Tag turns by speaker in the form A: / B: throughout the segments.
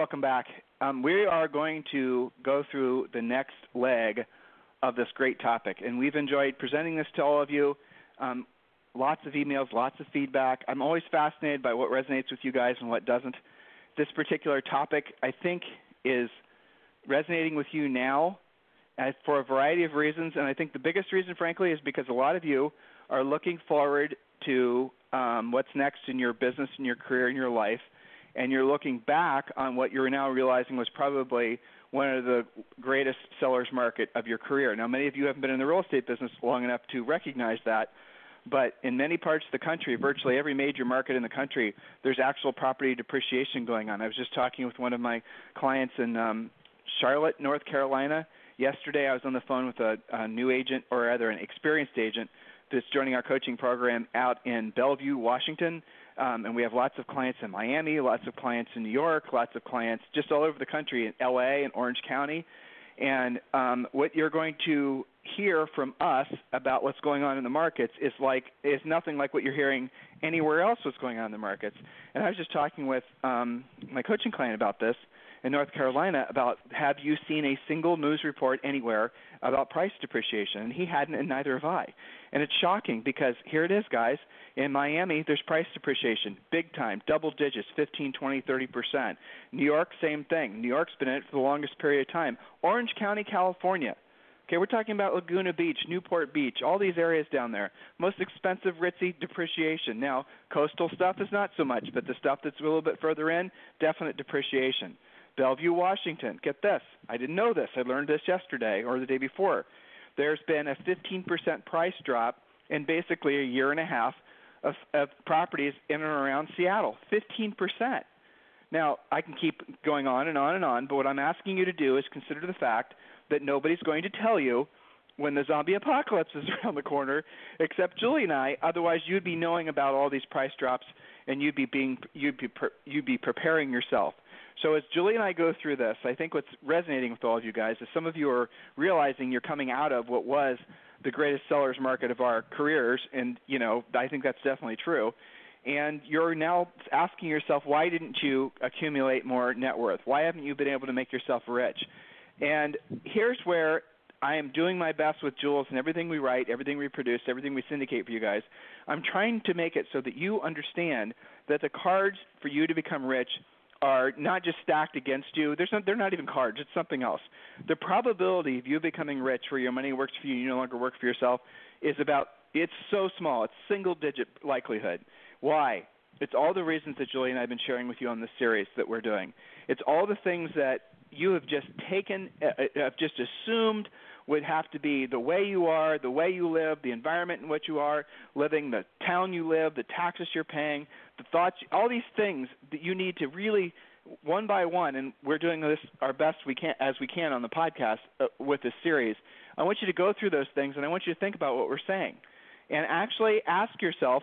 A: Welcome back. Um, we are going to go through the next leg of this great topic, and we've enjoyed presenting this to all of you. Um, lots of emails, lots of feedback. I'm always fascinated by what resonates with you guys and what doesn't. This particular topic, I think, is resonating with you now uh, for a variety of reasons, and I think the biggest reason, frankly, is because a lot of you are looking forward to um, what's next in your business, in your career, in your life, and you're looking back on what you're now realizing was probably one of the greatest sellers market of your career. Now, many of you haven't been in the real estate business long enough to recognize that, but in many parts of the country, virtually every major market in the country, there's actual property depreciation going on. I was just talking with one of my clients in um, Charlotte, North Carolina. Yesterday, I was on the phone with a, a new agent, or rather, an experienced agent that's joining our coaching program out in Bellevue, Washington. Um, and we have lots of clients in Miami, lots of clients in New York, lots of clients just all over the country in LA and Orange County. And um, what you're going to hear from us about what's going on in the markets is like is nothing like what you're hearing anywhere else what's going on in the markets. And I was just talking with um, my coaching client about this in North Carolina about have you seen a single news report anywhere about price depreciation? And he hadn't, and neither have I. And it's shocking because here it is, guys. In Miami, there's price depreciation, big time, double digits, 15, 20, 30 percent. New York, same thing. New York's been in it for the longest period of time. Orange County, California. Okay, we're talking about Laguna Beach, Newport Beach, all these areas down there. Most expensive ritzy depreciation. Now, coastal stuff is not so much, but the stuff that's a little bit further in, definite depreciation. Bellevue, Washington. Get this. I didn't know this. I learned this yesterday or the day before. There's been a 15% price drop in basically a year and a half of, of properties in and around Seattle. 15%. Now, I can keep going on and on and on, but what I'm asking you to do is consider the fact that nobody's going to tell you when the zombie apocalypse is around the corner, except Julie and I. Otherwise, you'd be knowing about all these price drops, and you'd be being you'd be you'd be preparing yourself. So as Julie and I go through this, I think what's resonating with all of you guys is some of you are realizing you're coming out of what was the greatest sellers market of our careers, and you know I think that's definitely true. And you're now asking yourself, why didn't you accumulate more net worth? Why haven't you been able to make yourself rich? And here's where I am doing my best with Jules and everything we write, everything we produce, everything we syndicate for you guys. I'm trying to make it so that you understand that the cards for you to become rich are not just stacked against you. There's not, they're not even cards. It's something else. The probability of you becoming rich, where your money works for you, you no longer work for yourself, is about. It's so small. It's single digit likelihood. Why? It's all the reasons that Julie and I have been sharing with you on this series that we're doing. It's all the things that you have just taken, uh, uh have just assumed would have to be the way you are, the way you live, the environment in which you are living, the town you live, the taxes you're paying, the thoughts, all these things that you need to really one by one, and we're doing this our best we can as we can on the podcast uh, with this series. I want you to go through those things, and I want you to think about what we're saying, and actually ask yourself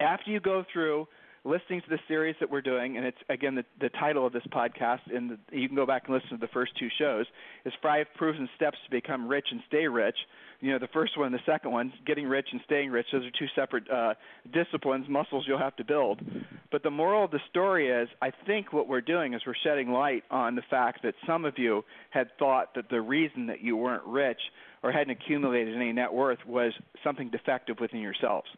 A: after you go through listening to the series that we're doing, and it's again the, the title of this podcast, and you can go back and listen to the first two shows, is Five Proven Steps to Become Rich and Stay Rich. You know, the first one and the second one, getting rich and staying rich, those are two separate uh, disciplines, muscles you'll have to build. But the moral of the story is, I think what we're doing is we're shedding light on the fact that some of you had thought that the reason that you weren't rich or hadn't accumulated any net worth was something defective within yourselves.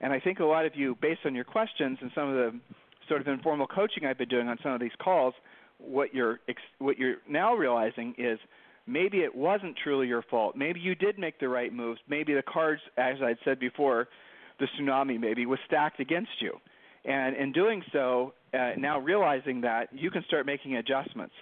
A: And I think a lot of you, based on your questions and some of the sort of informal coaching I've been doing on some of these calls, what you're what you're now realizing is maybe it wasn't truly your fault. Maybe you did make the right moves. Maybe the cards, as I'd said before, the tsunami maybe was stacked against you. And in doing so, uh, now realizing that you can start making adjustments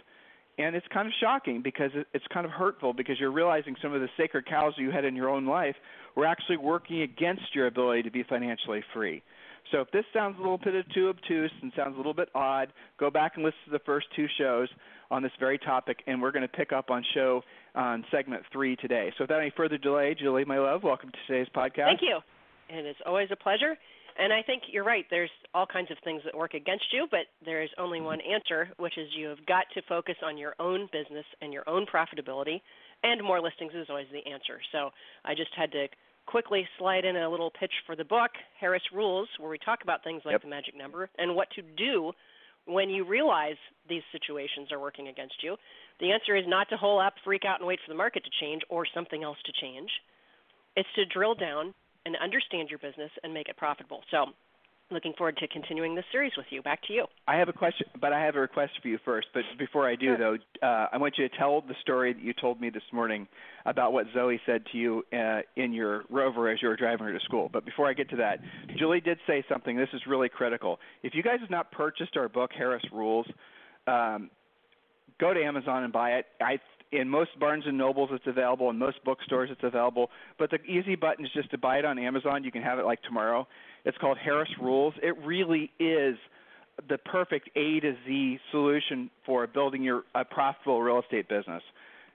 A: and it's kind of shocking because it's kind of hurtful because you're realizing some of the sacred cows you had in your own life were actually working against your ability to be financially free. So if this sounds a little bit too obtuse and sounds a little bit odd, go back and listen to the first two shows on this very topic, and we're going to pick up on show on segment three today. So without any further delay, Julie, my love, welcome to today's podcast.
B: Thank you. And it's always a pleasure. And I think you're right. There's all kinds of things that work against you, but there is only one answer, which is you have got to focus on your own business and your own profitability, and more listings is always the answer. So I just had to quickly slide in a little pitch for the book, Harris Rules, where we talk about things like
A: yep.
B: the magic number and what to do when you realize these situations are working against you. The answer is not to hole up, freak out, and wait for the market to change or something else to change. It's to drill down and understand your business and make it profitable. So looking forward to continuing this series with you. Back to you.
A: I have a question, but I have a request for you first. But before I do,
B: sure.
A: though, uh, I want you to tell the story that you told me this morning about what Zoe said to you uh, in your Rover as you were driving her to school. But before I get to that, Julie did say something. This is really critical. If you guys have not purchased our book, Harris Rules, um, go to Amazon and buy it. I in most Barnes and Nobles it's available, in most bookstores it's available. But the easy button is just to buy it on Amazon. You can have it like tomorrow. It's called Harris Rules. It really is the perfect A to Z solution for building your a profitable real estate business.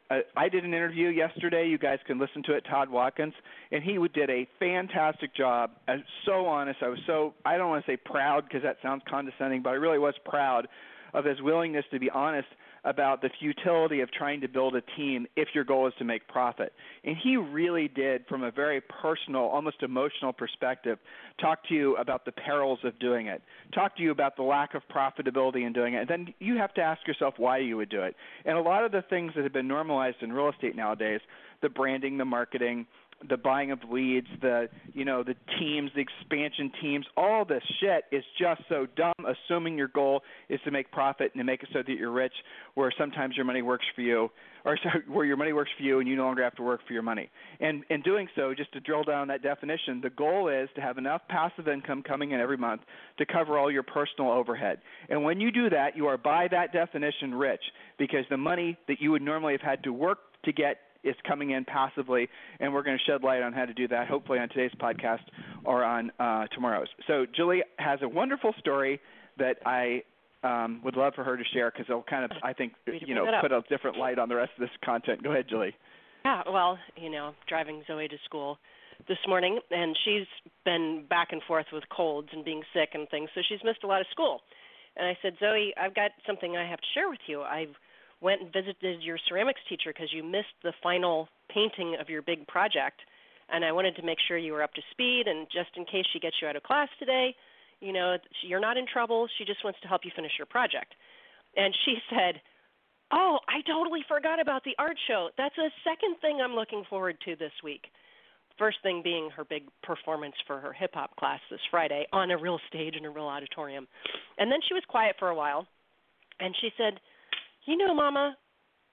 A: Uh, I did an interview yesterday. You guys can listen to it. Todd Watkins, and he did a fantastic job. I was so honest. I was so I don't want to say proud because that sounds condescending, but I really was proud of his willingness to be honest about the futility of trying to build a team if your goal is to make profit. And he really did, from a very personal, almost emotional perspective, talk to you about the perils of doing it, talk to you about the lack of profitability in doing it. And then you have to ask yourself why you would do it. And a lot of the things that have been normalized in real estate nowadays, the branding, the marketing, the buying of leads, the you know the teams, the expansion teams, all this shit is just so dumb. Assuming your goal is to make profit and to make it so that you're rich, where sometimes your money works for you, or so, where your money works for you and you no longer have to work for your money. And in doing so, just to drill down that definition, the goal is to have enough passive income coming in every month to cover all your personal overhead. And when you do that, you are by that definition rich because the money that you would normally have had to work to get is coming in passively, and we're going to shed light on how to do that, hopefully on today's podcast or on uh, tomorrow's. So Julie has a wonderful story that I um, would love for her to share because it'll kind of, I think, you know, put a different light on the rest of this content. Go ahead, Julie.
B: Yeah, well, you know, driving Zoe to school this morning, and she's been back and forth with colds and being sick and things, so she's missed a lot of school. And I said, Zoe, I've got something I have to share with you. I've went and visited your ceramics teacher because you missed the final painting of your big project and I wanted to make sure you were up to speed and just in case she gets you out of class today, you know, you're not in trouble. She just wants to help you finish your project. And she said, "Oh, I totally forgot about the art show. That's a second thing I'm looking forward to this week." First thing being her big performance for her hip hop class this Friday on a real stage in a real auditorium. And then she was quiet for a while and she said, you know, Mama,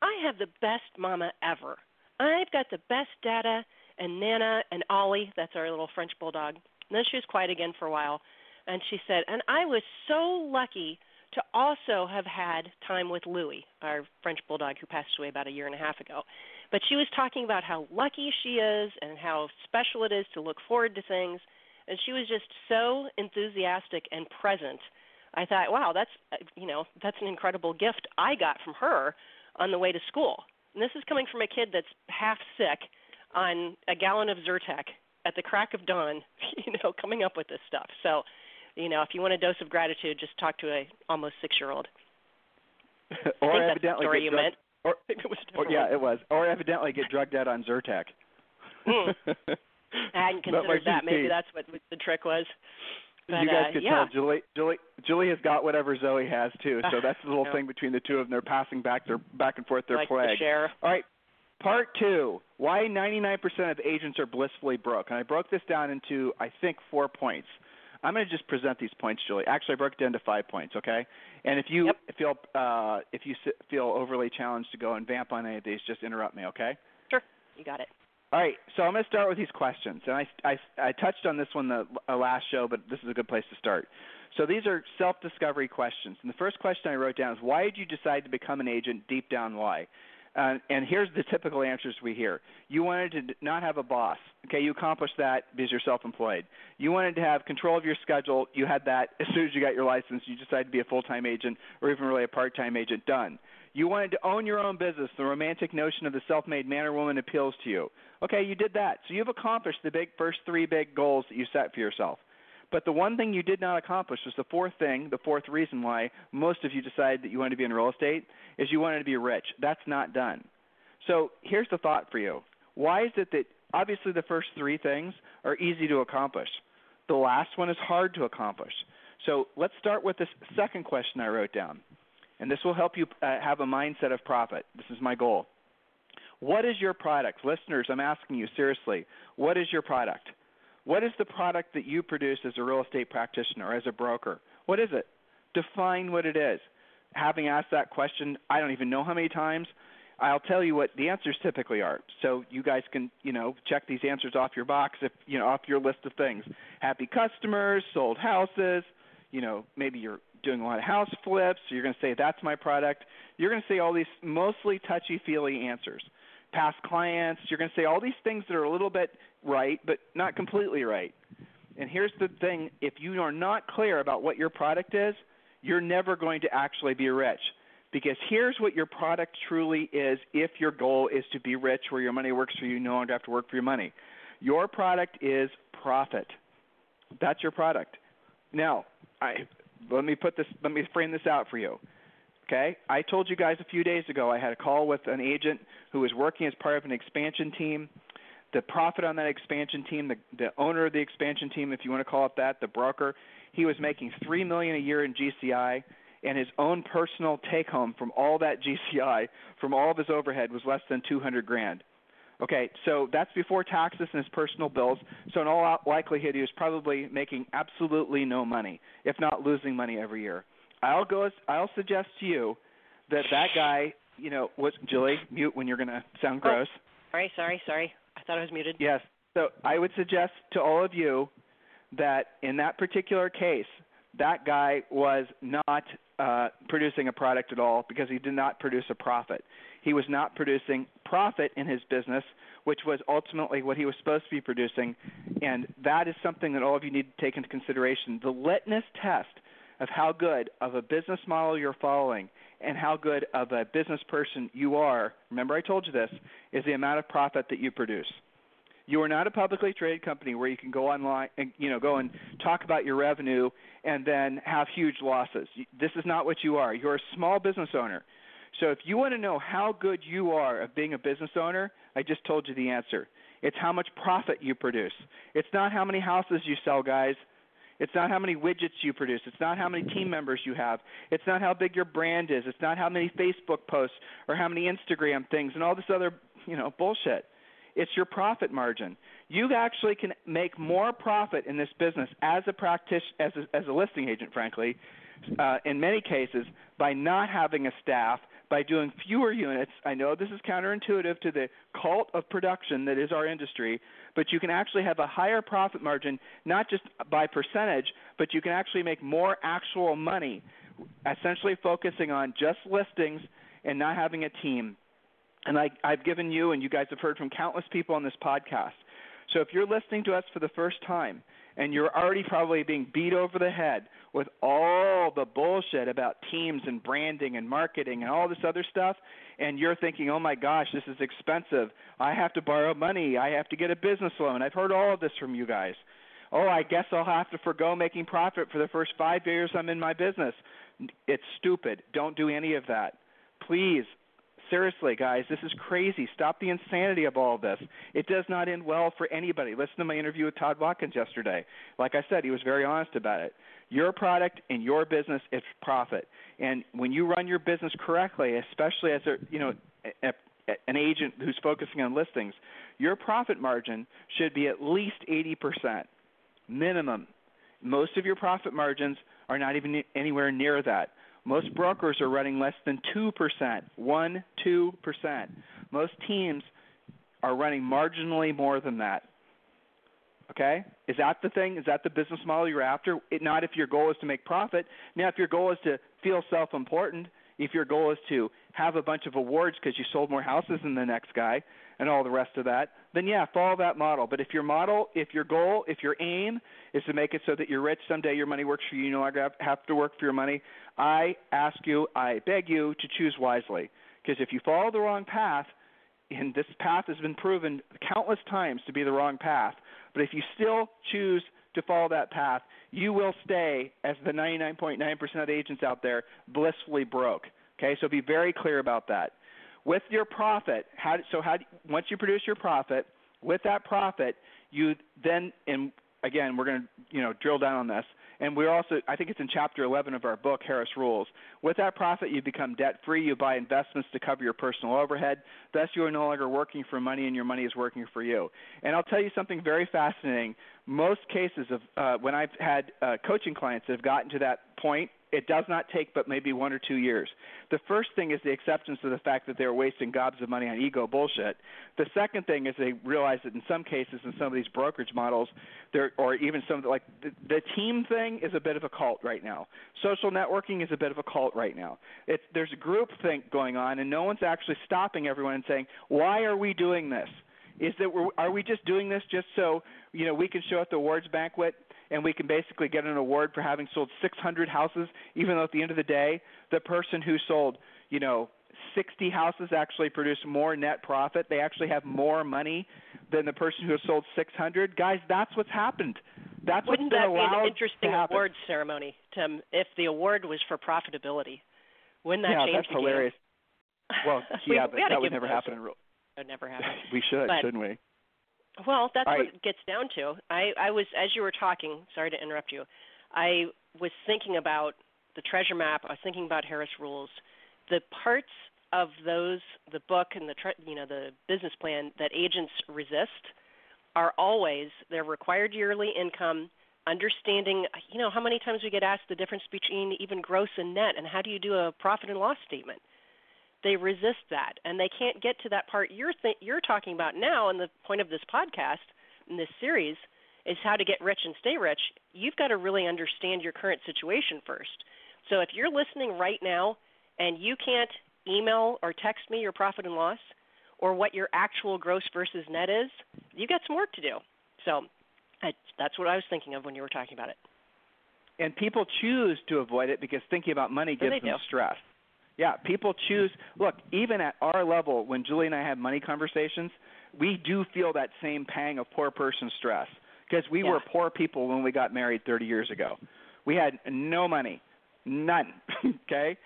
B: I have the best mama ever. I've got the best data and Nana and Ollie, that's our little French bulldog. And then she was quiet again for a while, and she said, and I was so lucky to also have had time with Louie, our French bulldog who passed away about a year and a half ago. But she was talking about how lucky she is and how special it is to look forward to things. And she was just so enthusiastic and present I thought, wow, that's uh, you know that's an incredible gift I got from her on the way to school. And this is coming from a kid that's half sick on a gallon of Zyrtec at the crack of dawn, you know, coming up with this stuff. So, you know, if you want a dose of gratitude, just talk to a almost six year old.
A: or
B: I
A: evidently
B: story
A: get
B: you
A: drug-
B: meant.
A: Or,
B: it was
A: or, yeah, it was. Or evidently get drugged out on Zyrtec.
B: Hmm. I hadn't considered that. Maybe that's what the trick was. But,
A: you guys
B: uh,
A: could
B: yeah.
A: tell Julie, Julie, Julie has got whatever Zoe has too. So that's the little thing between the two of them. They're passing back their back and forth their
B: like
A: plague.
B: share.
A: All right, part two: Why 99% of agents are blissfully broke. And I broke this down into I think four points. I'm going to just present these points, Julie. Actually, I broke it down to five points. Okay. And if you
B: Yep.
A: feel uh, if you feel overly challenged to go and vamp on any of these, just interrupt me. Okay.
B: Sure, you got it.
A: All right, so I'm going to start with these questions, and I, I, I touched on this one the uh, last show, but this is a good place to start. So these are self-discovery questions, and the first question I wrote down is why did you decide to become an agent? Deep down, why? Uh, and here's the typical answers we hear. You wanted to not have a boss. Okay, you accomplished that because you're self-employed. You wanted to have control of your schedule. You had that as soon as you got your license. You decided to be a full-time agent or even really a part-time agent. Done. You wanted to own your own business. The romantic notion of the self-made man or woman appeals to you. Okay, you did that. So you've accomplished the big first three big goals that you set for yourself. But the one thing you did not accomplish was the fourth thing, the fourth reason why most of you decided that you wanted to be in real estate is you wanted to be rich. That's not done. So here's the thought for you. Why is it that obviously the first three things are easy to accomplish? The last one is hard to accomplish. So let's start with this second question I wrote down. And this will help you uh, have a mindset of profit. This is my goal. What is your product? Listeners, I'm asking you seriously, what is your product? What is the product that you produce as a real estate practitioner or as a broker? What is it? Define what it is. Having asked that question, I don't even know how many times, I'll tell you what the answers typically are. So you guys can, you know, check these answers off your box if, you know, off your list of things. Happy customers, sold houses, you know, maybe you're doing a lot of house flips, you're going to say that's my product. You're going to say all these mostly touchy-feely answers past clients. You're going to say all these things that are a little bit right, but not completely right. And here's the thing if you are not clear about what your product is, you're never going to actually be rich. Because here's what your product truly is if your goal is to be rich, where your money works for you, you no longer have to work for your money. Your product is profit. That's your product. Now, I, let me put this, let me frame this out for you. Okay, I told you guys a few days ago I had a call with an agent who was working as part of an expansion team. The profit on that expansion team, the, the owner of the expansion team, if you want to call it that, the broker, he was making three million a year in GCI, and his own personal take home from all that GCI, from all of his overhead, was less than two hundred grand. Okay, so that's before taxes and his personal bills. So in all likelihood, he was probably making absolutely no money, if not losing money every year. I'll go. I'll suggest to you that that guy, you know, was Julie mute when you're going to sound oh, gross. Oh,
B: sorry, sorry, sorry. I thought I was muted.
A: Yes. So I would suggest to all of you that in that particular case, that guy was not uh, producing a product at all because he did not produce a profit. He was not producing profit in his business, which was ultimately what he was supposed to be producing. And that is something that all of you need to take into consideration. The litmus test of how good of a business model you're following and how good of a business person you are, remember I told you this, is the amount of profit that you produce. You are not a publicly traded company where you can go online and you know go and talk about your revenue and then have huge losses. This is not what you are. You're a small business owner. So if you want to know how good you are of being a business owner, I just told you the answer. It's how much profit you produce. It's not how many houses you sell, guys. It's not how many widgets you produce. It's not how many team members you have. It's not how big your brand is. It's not how many Facebook posts or how many Instagram things and all this other, you know, bullshit. It's your profit margin. You actually can make more profit in this business as a practice as a, as a listing agent, frankly, uh, in many cases by not having a staff by doing fewer units. I know this is counterintuitive to the cult of production that is our industry, but you can actually have a higher profit margin, not just by percentage, but you can actually make more actual money, essentially focusing on just listings and not having a team. And I, I've given you, and you guys have heard from countless people on this podcast. So if you're listening to us for the first time, and you're already probably being beat over the head with all the bullshit about teams and branding and marketing and all this other stuff, and you're thinking, oh my gosh, this is expensive. I have to borrow money. I have to get a business loan. I've heard all of this from you guys. Oh, I guess I'll have to forego making profit for the first five years I'm in my business. It's stupid. Don't do any of that. Please Seriously, guys, this is crazy. Stop the insanity of all this. It does not end well for anybody. Listen to my interview with Todd Watkins yesterday. Like I said, he was very honest about it. Your product and your business is profit. And when you run your business correctly, especially as a, you know, a, a, an agent who's focusing on listings, your profit margin should be at least 80% minimum. Most of your profit margins are not even anywhere near that. Most brokers are running less than 2%, 1 2%. Most teams are running marginally more than that. Okay? Is that the thing? Is that the business model you're after? It, not if your goal is to make profit. Now, if your goal is to feel self important, if your goal is to have a bunch of awards because you sold more houses than the next guy and all the rest of that, then yeah, follow that model. But if your model, if your goal, if your aim is to make it so that you're rich someday, your money works for you, you no longer have to work for your money, I ask you, I beg you to choose wisely. Because if you follow the wrong path, and this path has been proven countless times to be the wrong path, but if you still choose to follow that path, you will stay, as the 99.9% of agents out there, blissfully broke. Okay, so be very clear about that. With your profit, how, so how, once you produce your profit, with that profit, you then, and again, we're going to you know drill down on this. And we're also, I think it's in chapter 11 of our book, Harris Rules. With that profit, you become debt free. You buy investments to cover your personal overhead. Thus, you are no longer working for money, and your money is working for you. And I'll tell you something very fascinating. Most cases of uh, when I've had uh, coaching clients that have gotten to that point it does not take but maybe one or two years. The first thing is the acceptance of the fact that they're wasting gobs of money on ego bullshit. The second thing is they realize that in some cases, in some of these brokerage models, there or even some like the, the team thing is a bit of a cult right now. Social networking is a bit of a cult right now. There's a group think going on, and no one's actually stopping everyone and saying, "Why are we doing this?" Is that we're, are we just doing this just so you know we can show at the awards banquet and we can basically get an award for having sold 600 houses, even though at the end of the day, the person who sold, you know, 60 houses actually produced more net profit. They actually have more money than the person who has sold 600. Guys, that's what's happened. That's
B: Wouldn't
A: what's
B: that be an interesting award ceremony, Tim? If the award was for profitability, wouldn't that
A: yeah,
B: change
A: that's
B: the game?
A: hilarious. Well, yeah,
B: we
A: but
B: oughta
A: that would never happen in real.
B: That would never happen.
A: We should,
B: But-
A: shouldn't we?
B: Well, that's
A: All
B: what it gets down to. I, I was, as you were talking, sorry to interrupt you, I was thinking about the treasure map. I was thinking about Harris Rules. The parts of those, the book and the, tre- you know, the business plan that agents resist are always their required yearly income, understanding, you know, how many times we get asked the difference between even gross and net, and how do you do a profit and loss statement they resist that and they can't get to that part you're th- you're talking about now and the point of this podcast in this series is how to get rich and stay rich you've got to really understand your current situation first so if you're listening right now and you can't email or text me your profit and loss or what your actual gross versus net is you've got some work to do so I, that's what i was thinking of when you were talking about it
A: And people choose to avoid it because thinking about money gives them
B: do.
A: stress. Yeah, people choose. Look, even at our level, when Julie and I have money conversations, we do feel that same pang of poor person stress because we
B: Yeah.
A: were poor people when we got married 30 years ago. We had no money, none. okay,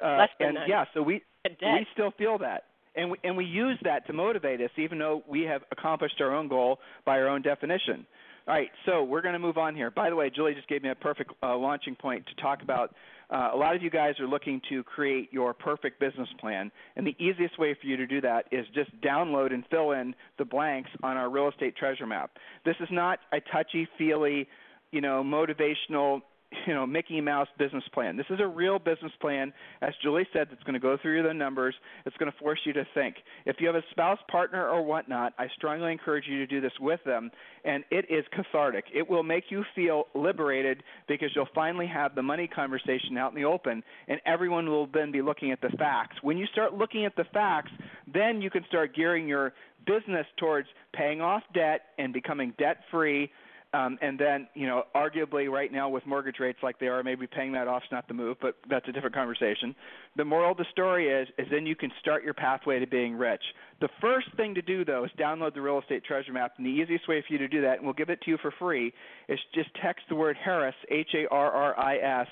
A: uh,
B: Less than
A: and
B: none.
A: yeah, so we we still feel that. And we, and we use that to motivate us, even though we have accomplished our own goal by our own definition. All right, so we're going to move on here. By the way, Julie just gave me a perfect uh, launching point to talk about. Uh, a lot of you guys are looking to create your perfect business plan, and the easiest way for you to do that is just download and fill in the blanks on our real estate treasure map. This is not a touchy-feely, you know, motivational you know Mickey Mouse business plan. This is a real business plan, as Julie said, that's going to go through the numbers. It's going to force you to think. If you have a spouse, partner, or whatnot, I strongly encourage you to do this with them, and it is cathartic. It will make you feel liberated because you'll finally have the money conversation out in the open, and everyone will then be looking at the facts. When you start looking at the facts, then you can start gearing your business towards paying off debt and becoming debt free um, and then, you know, arguably right now with mortgage rates like they are, maybe paying that off's not the move, but that's a different conversation. The moral of the story is, is then you can start your pathway to being rich. The first thing to do though is download the real estate treasure map, and the easiest way for you to do that, and we'll give it to you for free, is just text the word Harris, H-A-R-R-I-S,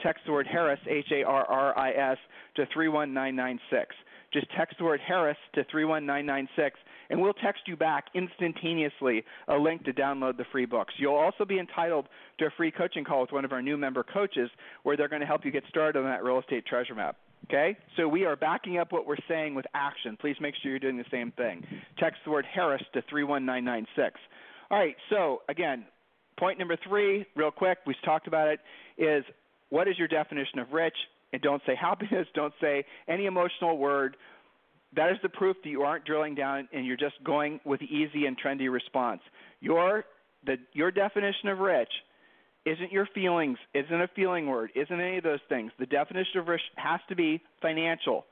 A: text the word Harris, H-A-R-R-I-S, to 31996. Just text the word Harris to 31996 and we'll text you back instantaneously a link to download the free books. You'll also be entitled to a free coaching call with one of our new member coaches where they're going to help you get started on that real estate treasure map. Okay? So we are backing up what we're saying with action. Please make sure you're doing the same thing. Text the word Harris to 31996. All right, so again, point number three, real quick, we've talked about it, is what is your definition of rich? And don't say happiness, don't say any emotional word that is the proof that you aren't drilling down and you're just going with the easy and trendy response. Your the your definition of rich isn't your feelings, isn't a feeling word, isn't any of those things. The definition of rich has to be financial.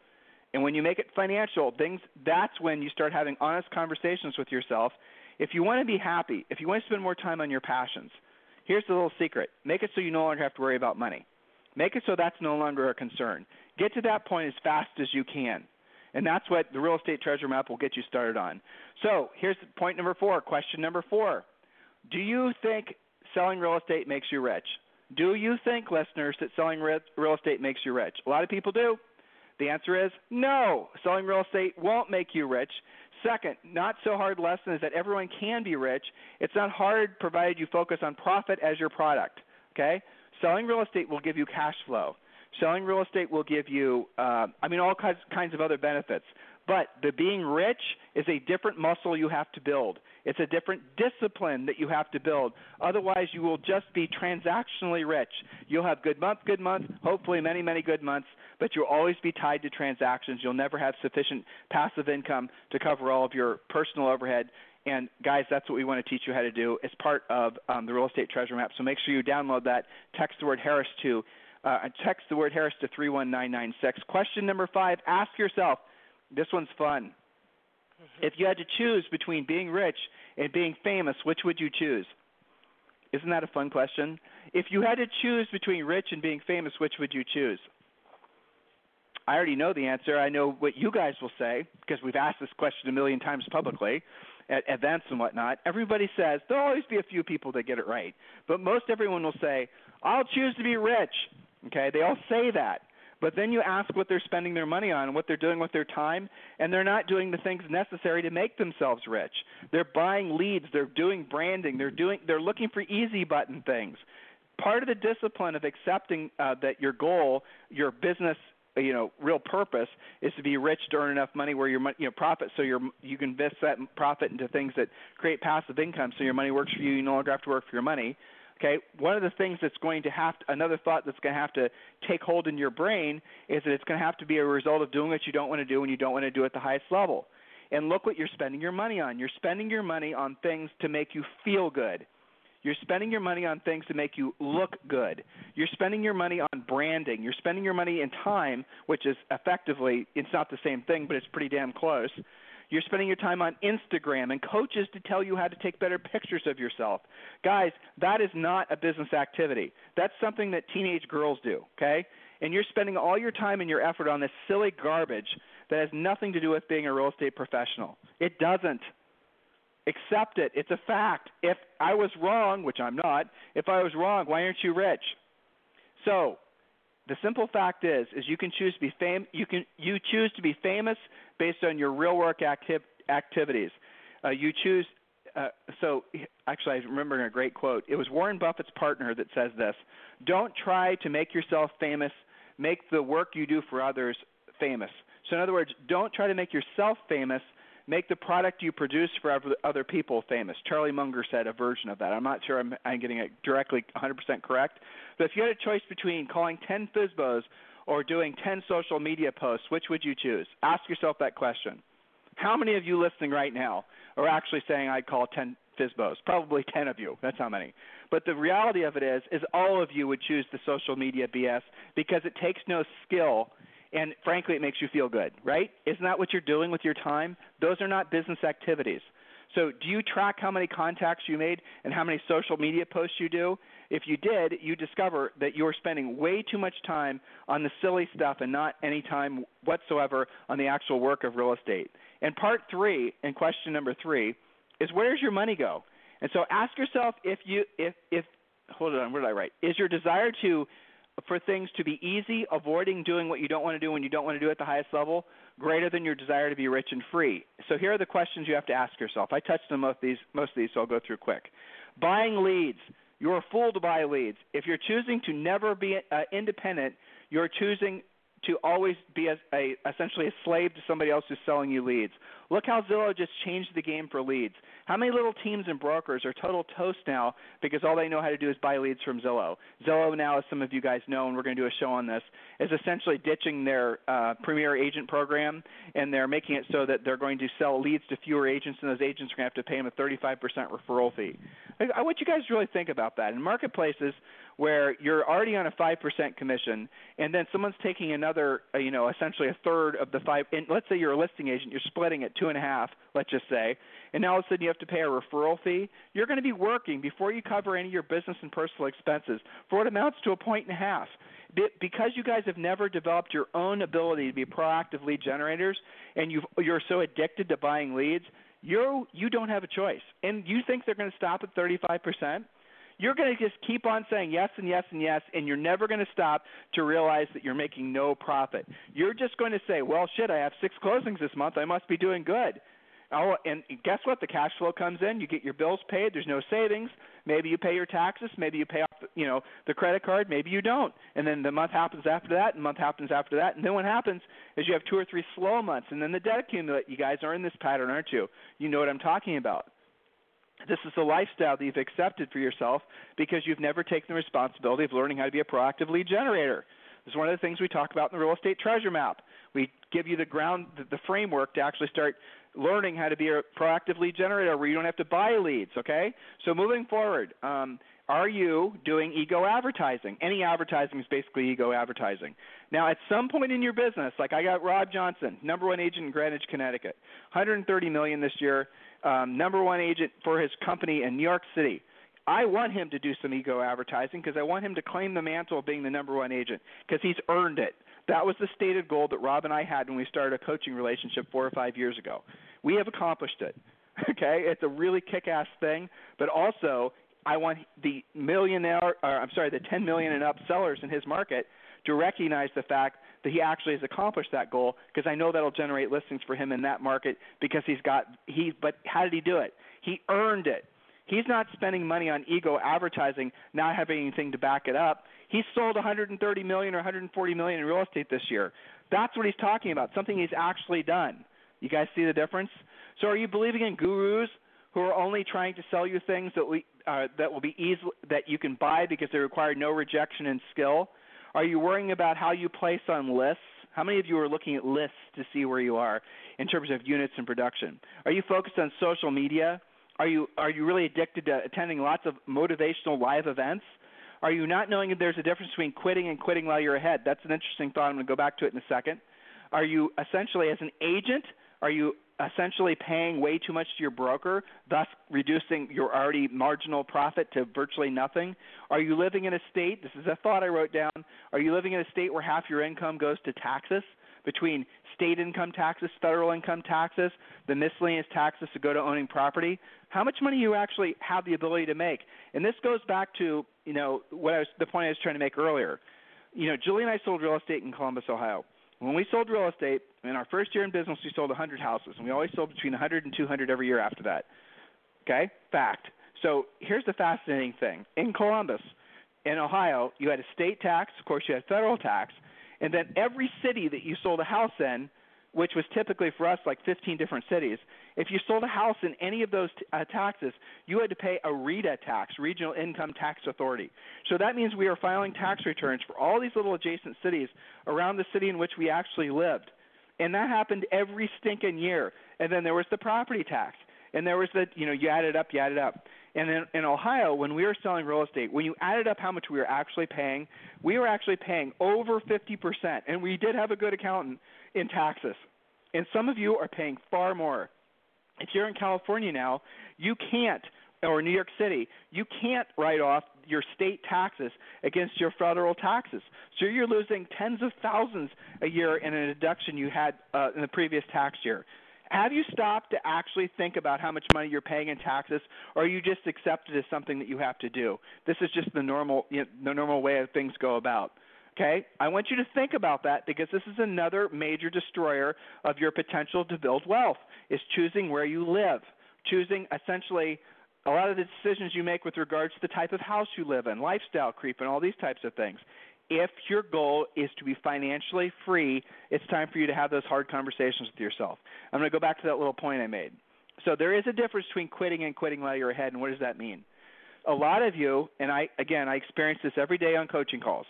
A: And when you make it financial, things that's when you start having honest conversations with yourself. If you want to be happy, if you want to spend more time on your passions, here's the little secret. Make it so you no longer have to worry about money. Make it so that's no longer a concern. Get to that point as fast as you can. And that's what the real estate treasure map will get you started on. So here's point number four. Question number four. Do you think selling real estate makes you rich? Do you think, listeners, that selling real estate makes you rich? A lot of people do. The answer is no. Selling real estate won't make you rich. Second, not so hard lesson is that everyone can be rich. It's not hard provided you focus on profit as your product. Okay? Selling real estate will give you cash flow. Selling real estate will give you, uh, I mean, all kinds, kinds of other benefits. But the being rich is a different muscle you have to build. It's a different discipline that you have to build. Otherwise, you will just be transactionally rich. You'll have good month, good month, hopefully many, many good months, but you'll always be tied to transactions. You'll never have sufficient passive income to cover all of your personal overhead. And guys, that's what we want to teach you how to do as part of um, the real estate treasure map. So make sure you download that. Text the word Harris to uh, text the word Harris to 31996. Question number five ask yourself this one's fun. Mm-hmm. If you had to choose between being rich and being famous, which would you choose? Isn't that a fun question? If you had to choose between rich and being famous, which would you choose? I already know the answer. I know what you guys will say because we've asked this question a million times publicly at events and whatnot. Everybody says there'll always be a few people that get it right, but most everyone will say, "I'll choose to be rich." Okay, they all say that. But then you ask what they're spending their money on, what they're doing with their time, and they're not doing the things necessary to make themselves rich. They're buying leads, they're doing branding, they're doing they're looking for easy button things. Part of the discipline of accepting uh, that your goal, your business you know real purpose is to be rich to earn enough money where your money you know profit so you're you can invest that profit into things that create passive income so your money works for you you no longer have to work for your money Okay, one of the things that's going to have to, another thought that's going to have to take hold in your brain is that it's going to have to be a result of doing what you don't want to do and you don't want to do at the highest level. And look what you're spending your money on. You're spending your money on things to make you feel good. You're spending your money on things to make you look good. You're spending your money on branding. You're spending your money in time, which is effectively, it's not the same thing, but it's pretty damn close. You're spending your time on Instagram and coaches to tell you how to take better pictures of yourself. Guys, that is not a business activity. That's something that teenage girls do, okay? And you're spending all your time and your effort on this silly garbage that has nothing to do with being a real estate professional. It doesn't. Accept it. It's a fact. If I was wrong, which I'm not, if I was wrong, why aren't you rich? So, the simple fact is is you can choose to be fam- you can you choose to be famous based on your real work acti- activities. Uh, you choose. Uh, so actually, I remember a great quote. It was Warren Buffett's partner that says this: "Don't try to make yourself famous. Make the work you do for others famous." So in other words, don't try to make yourself famous make the product you produce for other people famous. Charlie Munger said a version of that. I'm not sure I'm, I'm getting it directly 100% correct. But if you had a choice between calling 10 FSBOs or doing 10 social media posts, which would you choose? Ask yourself that question. How many of you listening right now are actually saying I'd call 10 FSBOs? Probably 10 of you. That's how many. But the reality of it is, is all of you would choose the social media BS because it takes no skill and frankly, it makes you feel good, right? Isn't that what you're doing with your time? Those are not business activities. So, do you track how many contacts you made and how many social media posts you do? If you did, you discover that you're spending way too much time on the silly stuff and not any time whatsoever on the actual work of real estate. And part three, and question number three, is where does your money go? And so, ask yourself if you if if hold on, what did I write? Is your desire to for things to be easy, avoiding doing what you don't want to do when you don't want to do at the highest level, greater than your desire to be rich and free. So here are the questions you have to ask yourself. I touched on most of these, most of these, so I'll go through quick. Buying leads. You're a fool to buy leads. If you're choosing to never be uh, independent, you're choosing to always be a, a, essentially a slave to somebody else who's selling you leads. Look how Zillow just changed the game for leads. How many little teams and brokers are total toast now because all they know how to do is buy leads from Zillow? Zillow now, as some of you guys know, and we're going to do a show on this, is essentially ditching their uh, premier agent program and they're making it so that they're going to sell leads to fewer agents, and those agents are going to have to pay them a 35% referral fee. I, want you guys to really think about that. In marketplaces where you're already on a five percent commission, and then someone's taking another, uh, you know, essentially a third of the five. And let's say you're a listing agent, you're splitting it two and a half. Let's just say, and now all of a sudden you have to pay a referral fee. You're going to be working before you cover any of your business and personal expenses for what amounts to a point and a half because you guys have never developed your own ability to be proactive lead generators and you you're so addicted to buying leads you you don't have a choice and you think they're going to stop at 35% you're going to just keep on saying yes and yes and yes, and you're never going to stop to realize that you're making no profit. You're just going to say, well, shit, I have six closings this month. I must be doing good. Oh, and guess what? The cash flow comes in. You get your bills paid. There's no savings. Maybe you pay your taxes. Maybe you pay off, you know, the credit card. Maybe you don't. And then the month happens after that, and month happens after that. And then what happens is you have two or three slow months, and then the debt accumulate. You guys are in this pattern, aren't you? You know what I'm talking about. This is the lifestyle that you've accepted for yourself because you've never taken the responsibility of learning how to be a proactive lead generator. This is one of the things we talk about in the real estate treasure map. We give you the ground, the framework to actually start learning how to be a proactive lead generator where you don't have to buy leads. Okay, so moving forward, um, are you doing ego advertising? Any advertising is basically ego advertising. Now, at some point in your business, like I got Rob Johnson, number one agent in Greenwich, Connecticut, 130 million this year um, number one agent for his company in New York City. I want him to do some ego advertising because I want him to claim the mantle of being the number one agent because he's earned it. That was the stated goal that Rob and I had when we started a coaching relationship four or five years ago. We have accomplished it. Okay, it's a really kick-ass thing, but also I want the millionaire, or I'm sorry, the 10 million and up sellers in his market to recognize the fact that he actually has accomplished that goal because I know that'll generate listings for him in that market because he's got he but how did he do it? He earned it. He's not spending money on ego advertising, not having anything to back it up. He's sold 130 million or 140 million in real estate this year. That's what he's talking about, something he's actually done. You guys see the difference? So are you believing in gurus who are only trying to sell you things that we uh, that will be easy that you can buy because they require no rejection and skill? Are you worrying about how you place on lists? How many of you are looking at lists to see where you are in terms of units and production? Are you focused on social media? Are you are you really addicted to attending lots of motivational live events? Are you not knowing that there's a difference between quitting and quitting while you're ahead? That's an interesting thought. I'm going to go back to it in a second. Are you essentially as an agent, are you essentially paying way too much to your broker, thus reducing your already marginal profit to virtually nothing? Are you living in a state, this is a thought I wrote down, are you living in a state where half your income goes to taxes? Between state income taxes, federal income taxes, the miscellaneous taxes to go to owning property, how much money you actually have the ability to make? And this goes back to, you know, what I was the point I was trying to make earlier. You know, Julie and I sold real estate in Columbus, Ohio. When we sold real estate, in our first year in business, we sold 100 houses, and we always sold between 100 and 200 every year after that. Okay? Fact. So here's the fascinating thing. In Columbus, in Ohio, you had a state tax, of course, you had federal tax, and then every city that you sold a house in – which was typically for us like 15 different cities. If you sold a house in any of those t- uh, taxes, you had to pay a RITA tax, Regional Income Tax Authority. So that means we are filing tax returns for all these little adjacent cities around the city in which we actually lived. And that happened every stinking year. And then there was the property tax. And there was the, you know, you add it up, you add it up. And in, in Ohio, when we were selling real estate, when you added up how much we were actually paying, we were actually paying over 50%. And we did have a good accountant in taxes. And some of you are paying far more. If you're in California now, you can't, or New York City, you can't write off your state taxes against your federal taxes. So you're losing tens of thousands a year in a deduction you had uh, in the previous tax year. Have you stopped to actually think about how much money you're paying in taxes, or are you just accept it as something that you have to do? This is just the normal, you know, the normal way of things go about. Okay? I want you to think about that because this is another major destroyer of your potential to build wealth is choosing where you live. Choosing essentially a lot of the decisions you make with regards to the type of house you live in, lifestyle creep and all these types of things. If your goal is to be financially free, it's time for you to have those hard conversations with yourself. I'm going to go back to that little point I made. So there is a difference between quitting and quitting while you're ahead, and what does that mean? A lot of you, and I again, I experience this every day on coaching calls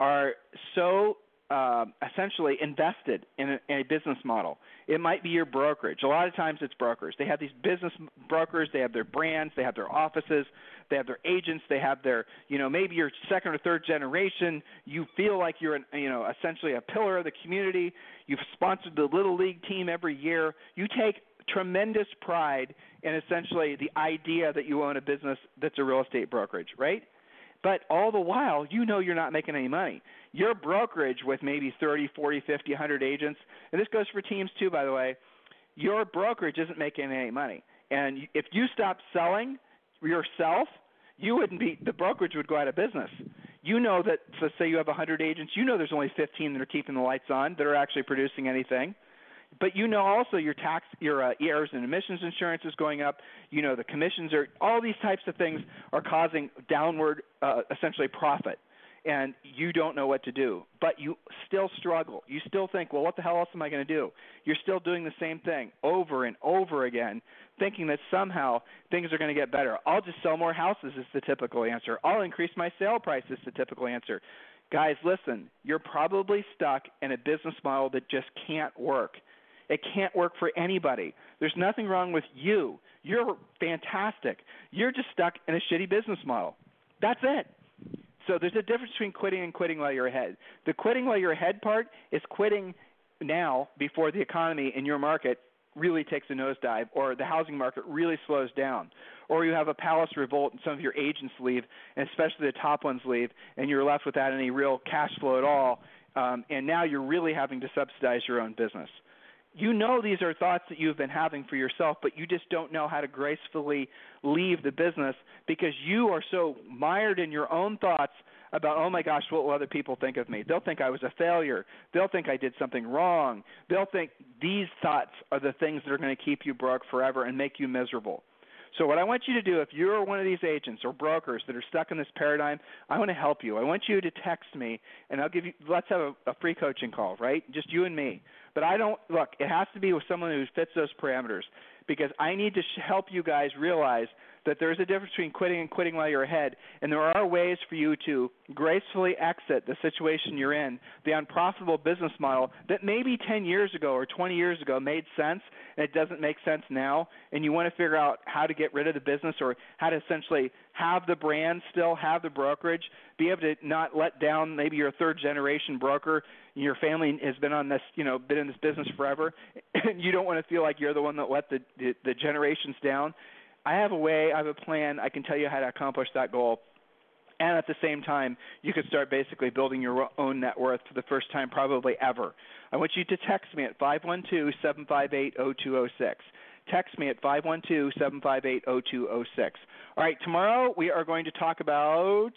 A: are so uh, essentially invested in a, in a business model. It might be your brokerage. A lot of times it's brokers. They have these business brokers. They have their brands. They have their offices. They have their agents. They have their, you know, maybe you're second or third generation. You feel like you're, an, you know, essentially a pillar of the community. You've sponsored the little league team every year. You take tremendous pride in essentially the idea that you own a business that's a real estate brokerage, right? But all the while, you know you're not making any money. Your brokerage with maybe 30, 40, 50, 100 agents, and this goes for teams too, by the way, your brokerage isn't making any money. And if you stop selling yourself, you wouldn't be, the brokerage would go out of business. You know that, so say you have 100 agents, you know there's only 15 that are keeping the lights on, that are actually producing anything but you know also your tax your uh, errors and omissions insurance is going up you know the commissions are all these types of things are causing downward uh, essentially profit and you don't know what to do but you still struggle you still think well what the hell else am i going to do you're still doing the same thing over and over again thinking that somehow things are going to get better i'll just sell more houses is the typical answer i'll increase my sale price is the typical answer guys listen you're probably stuck in a business model that just can't work it can't work for anybody. There's nothing wrong with you. You're fantastic. You're just stuck in a shitty business model. That's it. So there's a difference between quitting and quitting while you're ahead. The quitting while you're ahead part is quitting now before the economy in your market really takes a nosedive or the housing market really slows down or you have a palace revolt and some of your agents leave and especially the top ones leave and you're left without any real cash flow at all um, and now you're really having to subsidize your own business you know these are thoughts that you've been having for yourself, but you just don't know how to gracefully leave the business because you are so mired in your own thoughts about, oh my gosh, what will other people think of me? They'll think I was a failure. They'll think I did something wrong. They'll think these thoughts are the things that are going to keep you broke forever and make you miserable. So what I want you to do, if you're one of these agents or brokers that are stuck in this paradigm, I want to help you. I want you to text me, and I'll give you. Let's have a, a free coaching call, right? Just you and me. But I don't look. It has to be with someone who fits those parameters because I need to sh- help you guys realize that there's a difference between quitting and quitting while you're ahead, and there are ways for you to gracefully exit the situation you're in, the unprofitable business model that maybe 10 years ago or 20 years ago made sense, and it doesn't make sense now, and you want to figure out how to get rid of the business or how to essentially have the brand still, have the brokerage, be able to not let down maybe your third generation broker, and your family has been on this, you know, been in this business forever, and you don't want to feel like you're the one that let the, the, the generations down I have a way, I have a plan. I can tell you how to accomplish that goal. And at the same time, you could start basically building your own net worth for the first time probably ever. I want you to text me at 512 758 0206. Text me at 512 758 0206. All right, tomorrow we are going to talk about,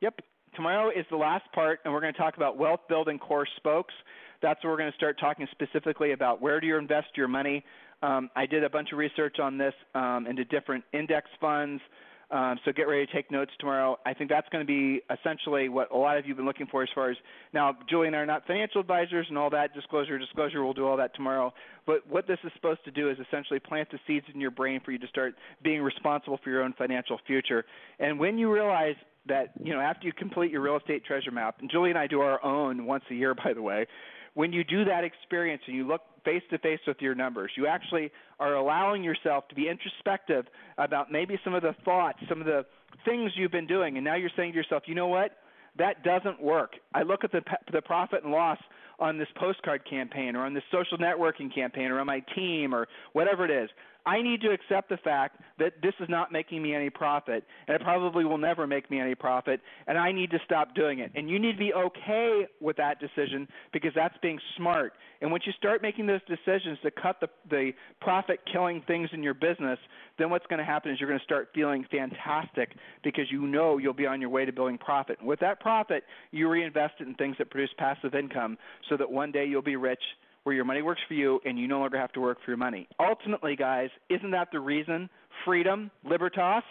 A: yep, tomorrow is the last part, and we're going to talk about wealth building core spokes. That's where we're going to start talking specifically about where do you invest your money, um, I did a bunch of research on this um, into different index funds. Um, so get ready to take notes tomorrow. I think that's going to be essentially what a lot of you have been looking for as far as now, Julie and I are not financial advisors and all that. Disclosure, disclosure, we'll do all that tomorrow. But what this is supposed to do is essentially plant the seeds in your brain for you to start being responsible for your own financial future. And when you realize that, you know, after you complete your real estate treasure map, and Julie and I do our own once a year, by the way, when you do that experience and you look face to face with your numbers, you actually are allowing yourself to be introspective about maybe some of the thoughts, some of the things you've been doing, and now you're saying to yourself, you know what? That doesn't work. I look at the the profit and loss on this postcard campaign or on this social networking campaign or on my team or whatever it is. I need to accept the fact that this is not making me any profit, and it probably will never make me any profit, and I need to stop doing it. And you need to be okay with that decision because that's being smart. And once you start making those decisions to cut the, the profit killing things in your business, then what's going to happen is you're going to start feeling fantastic because you know you'll be on your way to building profit. And with that profit, you reinvest it in things that produce passive income so that one day you'll be rich where your money works for you and you no longer have to work for your money. Ultimately, guys, isn't that the reason freedom, libertas,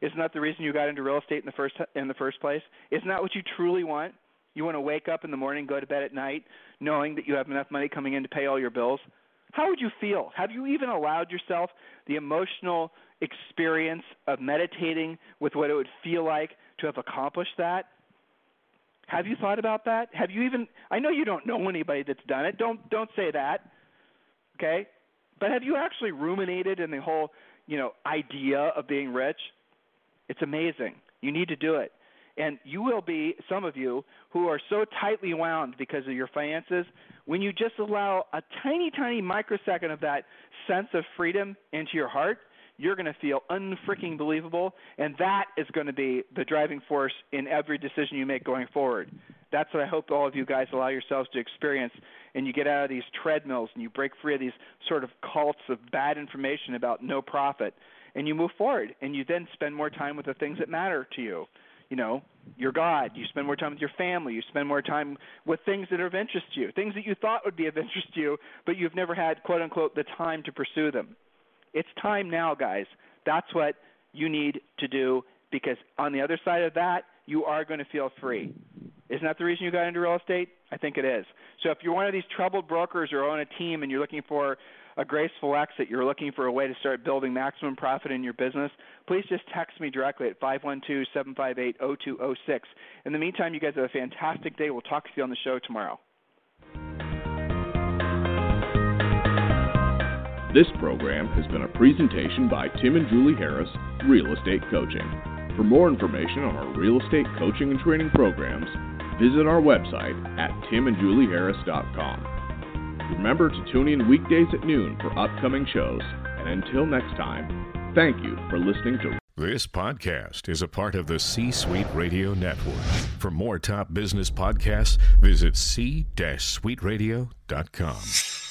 A: isn't that the reason you got into real estate in the first in the first place? Isn't that what you truly want? You want to wake up in the morning, go to bed at night, knowing that you have enough money coming in to pay all your bills. How would you feel? Have you even allowed yourself the emotional experience of meditating with what it would feel like to have accomplished that? Have you thought about that? Have you even I know you don't know anybody that's done it. Don't don't say that. Okay? But have you actually ruminated in the whole, you know, idea of being rich? It's amazing. You need to do it. And you will be, some of you, who are so tightly wound because of your finances, when you just allow a tiny, tiny microsecond of that sense of freedom into your heart, you're going to feel unfreaking believable. And that is going to be the driving force in every decision you make going forward. That's what I hope all of you guys allow yourselves to experience. And you get out of these treadmills and you break free of these sort of cults of bad information about no profit. And you move forward. And you then spend more time with the things that matter to you you know, your God. You spend more time with your family. You spend more time with things that are of interest to you, things that you thought would be of interest to you, but you've never had, quote unquote, the time to pursue them. It's time now, guys. That's what you need to do because on the other side of that, you are going to feel free. Isn't that the reason you got into real estate? I think it is. So if you're one of these troubled brokers or own a team and you're looking for a graceful exit, you're looking for a way to start building maximum profit in your business, please just text me directly at 512-758-0206. In the meantime, you guys have a fantastic day. We'll talk to you on the show tomorrow.
C: This program has been a presentation by Tim and Julie Harris, Real Estate Coaching. For more information on our real estate coaching and training programs, visit our website at timandjulieharris.com. Remember to tune in weekdays at noon for upcoming shows. And until next time, thank you for listening to.
D: This podcast is a part of the C Suite Radio Network. For more top business podcasts, visit c-suiteradio.com.